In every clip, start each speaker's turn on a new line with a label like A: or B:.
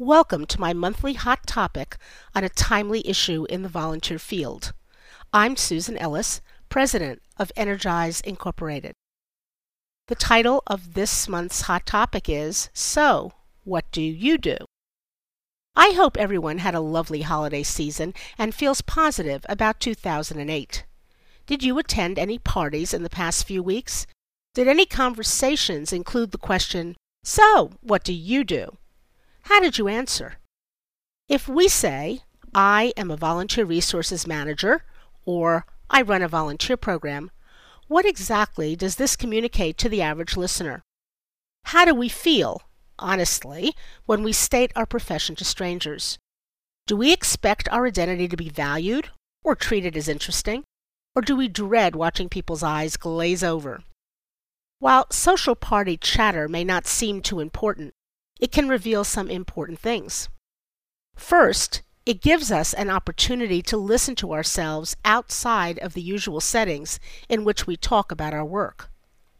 A: Welcome to my monthly hot topic on a timely issue in the volunteer field. I'm Susan Ellis, President of Energize Incorporated. The title of this month's hot topic is So, What Do You Do? I hope everyone had a lovely holiday season and feels positive about 2008. Did you attend any parties in the past few weeks? Did any conversations include the question, So, what do you do? How did you answer? If we say, I am a volunteer resources manager, or I run a volunteer program, what exactly does this communicate to the average listener? How do we feel, honestly, when we state our profession to strangers? Do we expect our identity to be valued or treated as interesting? Or do we dread watching people's eyes glaze over? While social party chatter may not seem too important, it can reveal some important things. First, it gives us an opportunity to listen to ourselves outside of the usual settings in which we talk about our work.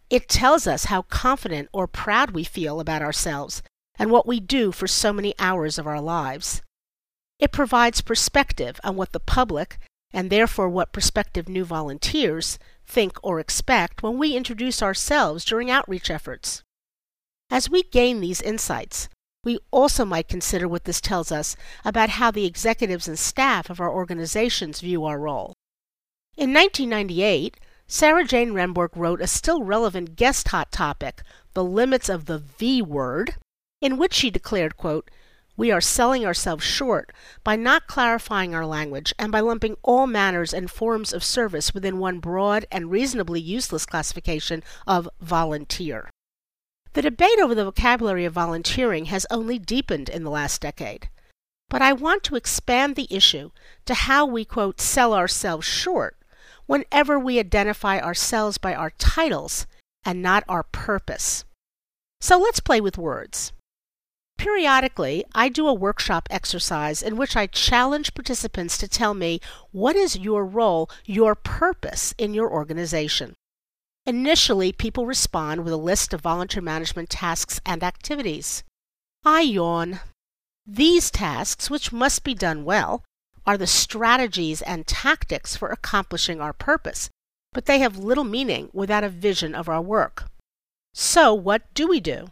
A: It tells us how confident or proud we feel about ourselves and what we do for so many hours of our lives. It provides perspective on what the public, and therefore what prospective new volunteers, think or expect when we introduce ourselves during outreach efforts. As we gain these insights, we also might consider what this tells us about how the executives and staff of our organizations view our role. In 1998, Sarah Jane Rehnborg wrote a still relevant guest hot topic, The Limits of the V Word, in which she declared, quote, we are selling ourselves short by not clarifying our language and by lumping all manners and forms of service within one broad and reasonably useless classification of volunteer. The debate over the vocabulary of volunteering has only deepened in the last decade. But I want to expand the issue to how we, quote, sell ourselves short whenever we identify ourselves by our titles and not our purpose. So let's play with words. Periodically, I do a workshop exercise in which I challenge participants to tell me what is your role, your purpose in your organization. Initially, people respond with a list of volunteer management tasks and activities. I yawn. These tasks, which must be done well, are the strategies and tactics for accomplishing our purpose, but they have little meaning without a vision of our work. So, what do we do?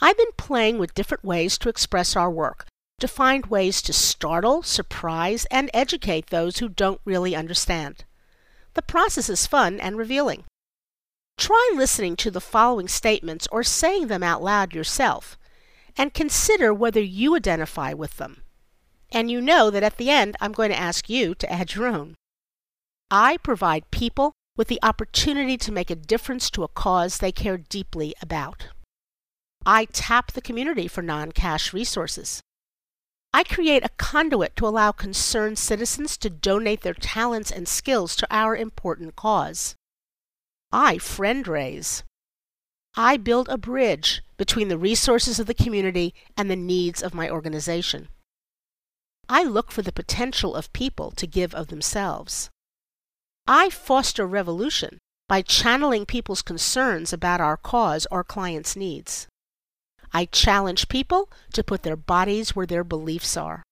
A: I've been playing with different ways to express our work, to find ways to startle, surprise, and educate those who don't really understand. The process is fun and revealing. Try listening to the following statements or saying them out loud yourself, and consider whether you identify with them. And you know that at the end, I'm going to ask you to add your own. I provide people with the opportunity to make a difference to a cause they care deeply about. I tap the community for non cash resources. I create a conduit to allow concerned citizens to donate their talents and skills to our important cause. I friend raise. I build a bridge between the resources of the community and the needs of my organization. I look for the potential of people to give of themselves. I foster revolution by channeling people's concerns about our cause or clients' needs. I challenge people to put their bodies where their beliefs are.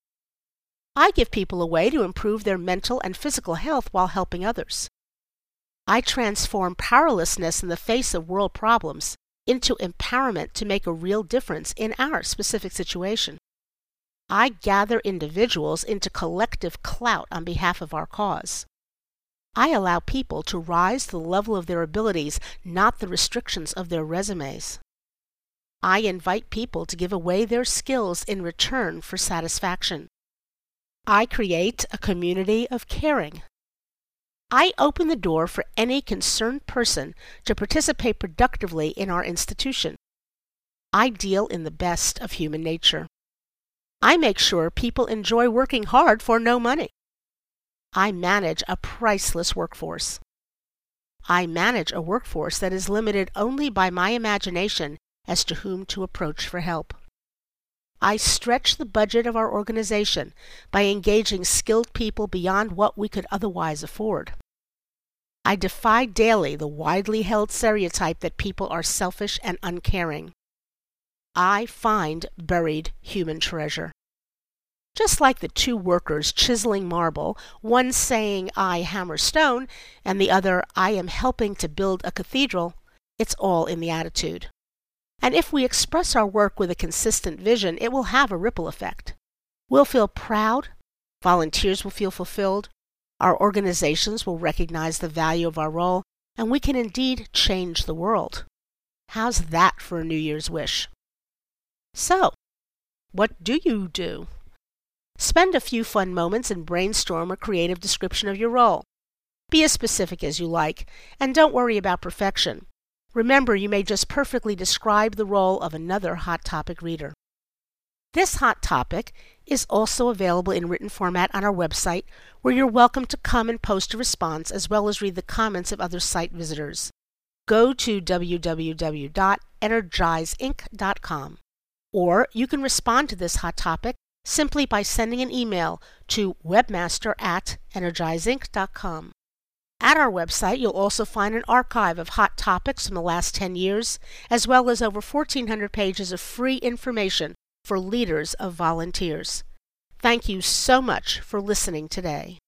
A: I give people a way to improve their mental and physical health while helping others. I transform powerlessness in the face of world problems into empowerment to make a real difference in our specific situation. I gather individuals into collective clout on behalf of our cause. I allow people to rise to the level of their abilities, not the restrictions of their resumes. I invite people to give away their skills in return for satisfaction. I create a community of caring. I open the door for any concerned person to participate productively in our institution. I deal in the best of human nature. I make sure people enjoy working hard for no money. I manage a priceless workforce. I manage a workforce that is limited only by my imagination as to whom to approach for help. I stretch the budget of our organization by engaging skilled people beyond what we could otherwise afford. I defy daily the widely held stereotype that people are selfish and uncaring. I find buried human treasure. Just like the two workers chiseling marble, one saying, I hammer stone, and the other, I am helping to build a cathedral, it's all in the attitude. And if we express our work with a consistent vision, it will have a ripple effect. We'll feel proud, volunteers will feel fulfilled, our organizations will recognize the value of our role, and we can indeed change the world. How's that for a New Year's wish? So, what do you do? Spend a few fun moments and brainstorm a creative description of your role. Be as specific as you like, and don't worry about perfection. Remember, you may just perfectly describe the role of another Hot Topic reader. This Hot Topic is also available in written format on our website, where you're welcome to come and post a response as well as read the comments of other site visitors. Go to www.energizeinc.com, or you can respond to this Hot Topic simply by sending an email to webmaster at energizeinc.com. At our website, you'll also find an archive of hot topics from the last 10 years, as well as over 1,400 pages of free information for leaders of volunteers. Thank you so much for listening today.